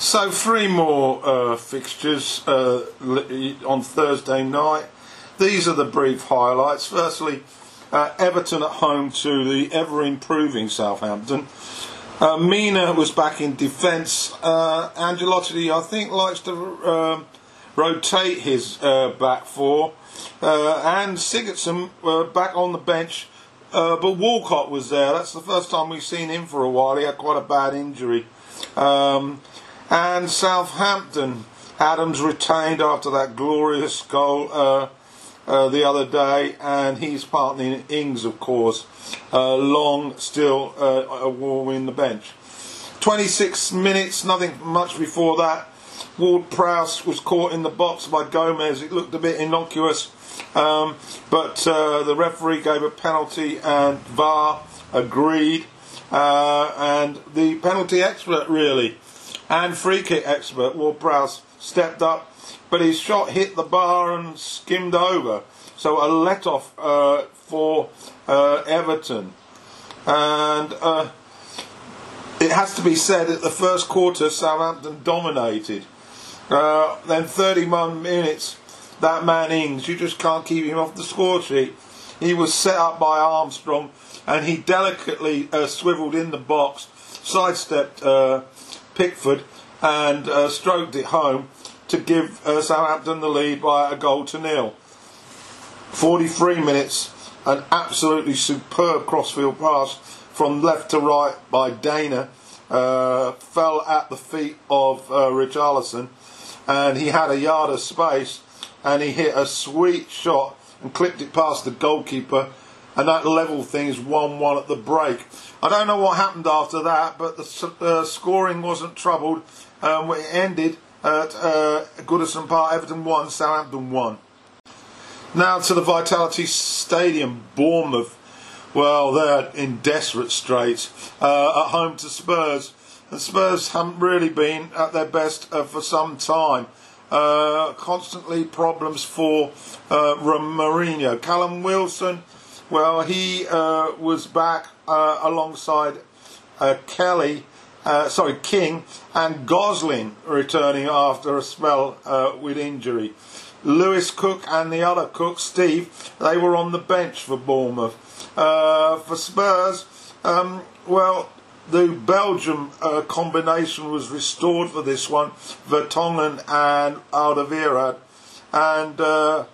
So three more uh, fixtures uh, on Thursday night. These are the brief highlights. Firstly, uh, Everton at home to the ever improving Southampton. Uh, Mina was back in defence. Uh, Ancelotti, I think, likes to um, rotate his uh, back four. And Sigurdsson back on the bench. but Walcott was there. That's the first time we've seen him for a while. He had quite a bad injury. Um, and Southampton, Adams retained after that glorious goal uh, uh, the other day, and he's partnering Ings, of course. Uh, Long still uh, warming the bench. 26 minutes, nothing much before that. Ward Prowse was caught in the box by Gomez. It looked a bit innocuous, um, but uh, the referee gave a penalty, and VAR agreed. Uh, and the penalty expert really and free kick expert Ward Prowse stepped up, but his shot hit the bar and skimmed over. So a let off uh, for uh, Everton. And uh, it has to be said that the first quarter Southampton dominated. Uh, then 31 minutes, that man Ings, you just can't keep him off the score sheet. He was set up by Armstrong and he delicately uh, swiveled in the box, sidestepped uh, Pickford and uh, stroked it home to give uh, Southampton the lead by a goal to nil. 43 minutes, an absolutely superb crossfield pass from left to right by Digne. Uh, fell at the feet of uh, Richarlison and he had a yard of space and he hit a sweet shot and clipped it past the goalkeeper and that level things 1 1 at the break. I don't know what happened after that, but the uh, scoring wasn't troubled. Um, it ended at uh, Goodison Park, Everton 1, Southampton 1. Now to the Vitality Stadium, Bournemouth. Well, they're in desperate straits uh, at home to Spurs. The Spurs haven't really been at their best uh, for some time. Uh, constantly problems for uh, Mourinho. Callum Wilson well, he uh, was back uh, alongside uh, Kelly, uh, sorry, King and Gosling returning after a spell uh, with injury. Lewis Cook and the other Cook, Steve, they were on the bench for Bournemouth. Uh, for Spurs, um, well, the Belgium combination was restored for this one, Vertonghen and Alderweireld, and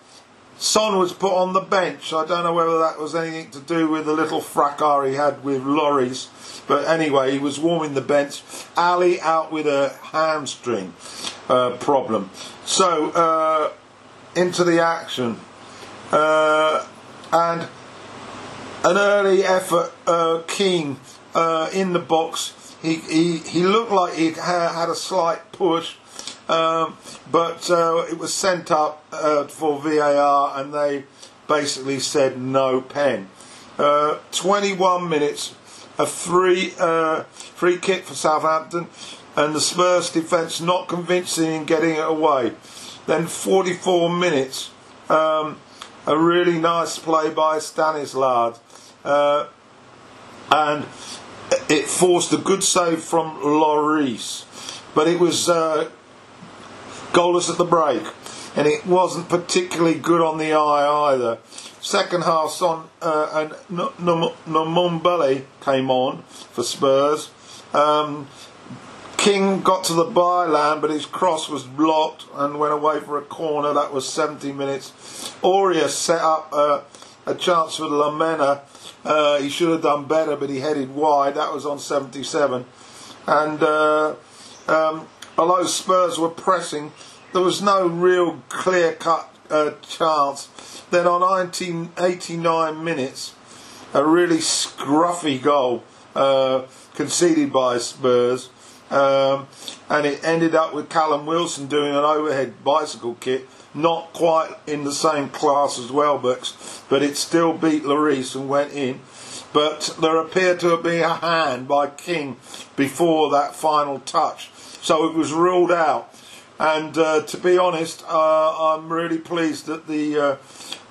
Son was put on the bench. I don't know whether that was anything to do with the little fracas he had with Lloris. But anyway, he was warming the bench. Ali out with a hamstring uh, problem. So, uh, into the action. Uh, and an early effort, uh, King uh, in the box. He, he, he looked like he had a slight push um, but uh, it was sent up uh, for VAR and they basically said no pen. Uh, 21 minutes, a free, uh, free kick for Southampton, and the Spurs defence not convincing in getting it away. Then 44 minutes, um, a really nice play by Stanislas, uh, and it forced a good save from Lloris. But it was uh, goalless at the break, and it wasn't particularly good on the eye either. Second half, Son uh, and Ndombele came on for Spurs. Um, King got to the byline, but his cross was blocked and went away for a corner. That was 70 minutes. Aurier set up uh, a chance for Lamela. Uh, he should have done better, but he headed wide. That was on 77. And uh, um, although Spurs were pressing, there was no real clear cut uh, chance. Then on 1989 minutes, a really scruffy goal uh, conceded by Spurs. Um, and it ended up with Callum Wilson doing an overhead bicycle kick, not quite in the same class as Welbeck's, but it still beat Lloris and went in. But there appeared to have been a hand by King before that final touch so it was ruled out. And uh, to be honest, uh, I'm really pleased that the uh,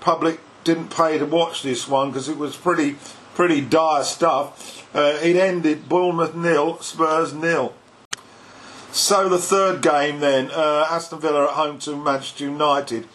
public didn't pay to watch this one because it was pretty, pretty dire stuff. Uh, it ended Bournemouth nil, Spurs nil. So the third game then, uh, Aston Villa at home to Manchester United.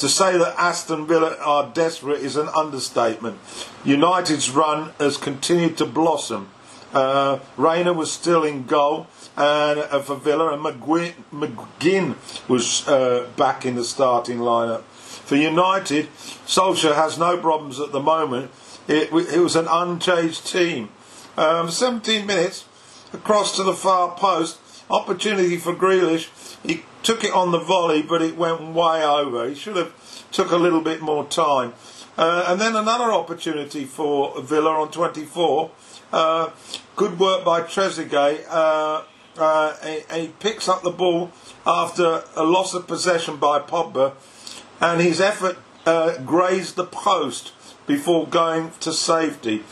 To say that Aston Villa are desperate is an understatement. United's run has continued to blossom. Uh, Reina was still in goal and uh, for Villa, and McGuinn, McGinn was uh, back in the starting lineup. For United, Solskjaer has no problems at the moment. It, it was an unchanged team. Um, 17 minutes across to the far post, opportunity for Grealish. He took it on the volley, but it went way over. He should have took a little bit more time. Uh, and then another opportunity for Villa on 24. Uh, good work by Trezeguet. Uh, uh he, he, picks up the ball after a loss of possession by Pogba, and his effort uh, grazed the post before going to safety.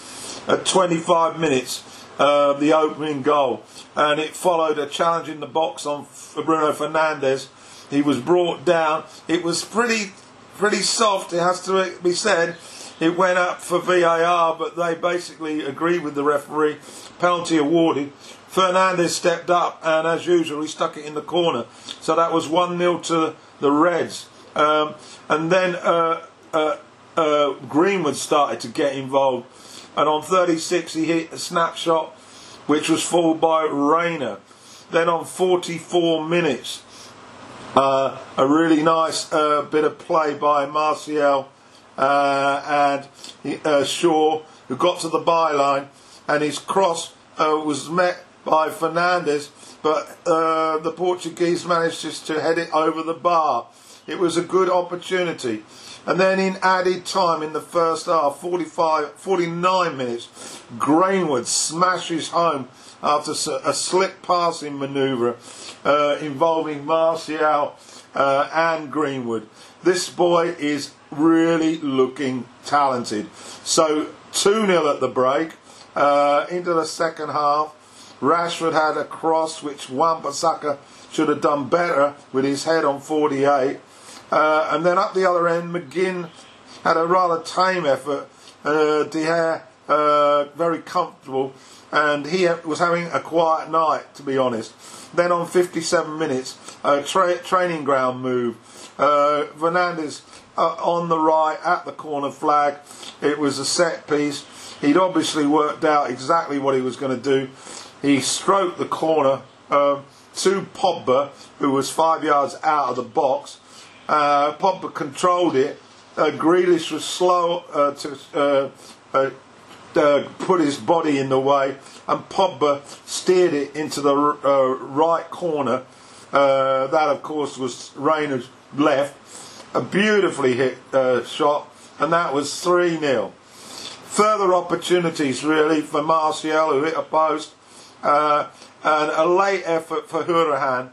At 25 minutes, uh, the opening goal, and it followed a challenge in the box on Bruno Fernandes. He was brought down. It was pretty, pretty soft. It has to be said. It went up for VAR, but they basically agreed with the referee. Penalty awarded. Fernandes stepped up, and as usual, he stuck it in the corner. So that was 1 0 to the Reds. Um, and then uh, uh, uh, Greenwood started to get involved and on 36 he hit a snapshot which was followed by Reina. Then on 44 minutes, uh, a really nice uh, bit of play by Martial and uh, Shaw, who got to the byline, and his cross uh, was met by Fernandes, but uh, the Portuguese managed to head it over the bar. It was a good opportunity. And then in added time in the first half, 45, 49 minutes, Greenwood smashes home after a slip passing manoeuvre uh, involving Martial uh, and Greenwood. This boy is really looking talented. So 2 0 at the break, uh, into the second half. Rashford had a cross which Wan-Bissaka should have done better with his head on 48. Uh, and then up the other end, McGinn had a rather tame effort. Uh, De Gea, uh, very comfortable, and he was having a quiet night, to be honest. Then on 57 minutes, a tra- training ground move. Uh, Fernandes uh, on the right at the corner flag. It was a set piece. He'd obviously worked out exactly what he was going to do. He stroked the corner um, to Pogba, who was five yards out of the box. Uh, Pogba controlled it. Uh, Grealish was slow uh, to uh, uh, uh, put his body in the way, and Pogba steered it into the right corner. that, of course, was Reina's left. A beautifully hit shot, and that was 3 0. Further opportunities, really, for Martial, who hit a post, and a late effort for Hourihane,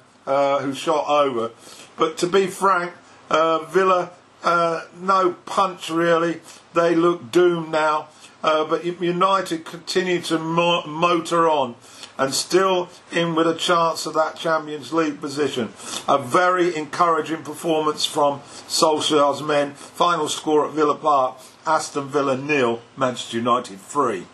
who shot over. But to be frank, uh, Villa, uh, no punch really. They look doomed now. Uh, but United continue to mo- motor on and still in with a chance of that Champions League position. A very encouraging performance from Solskjaer's men. Final score at Villa Park Aston Villa nil, Manchester United 3.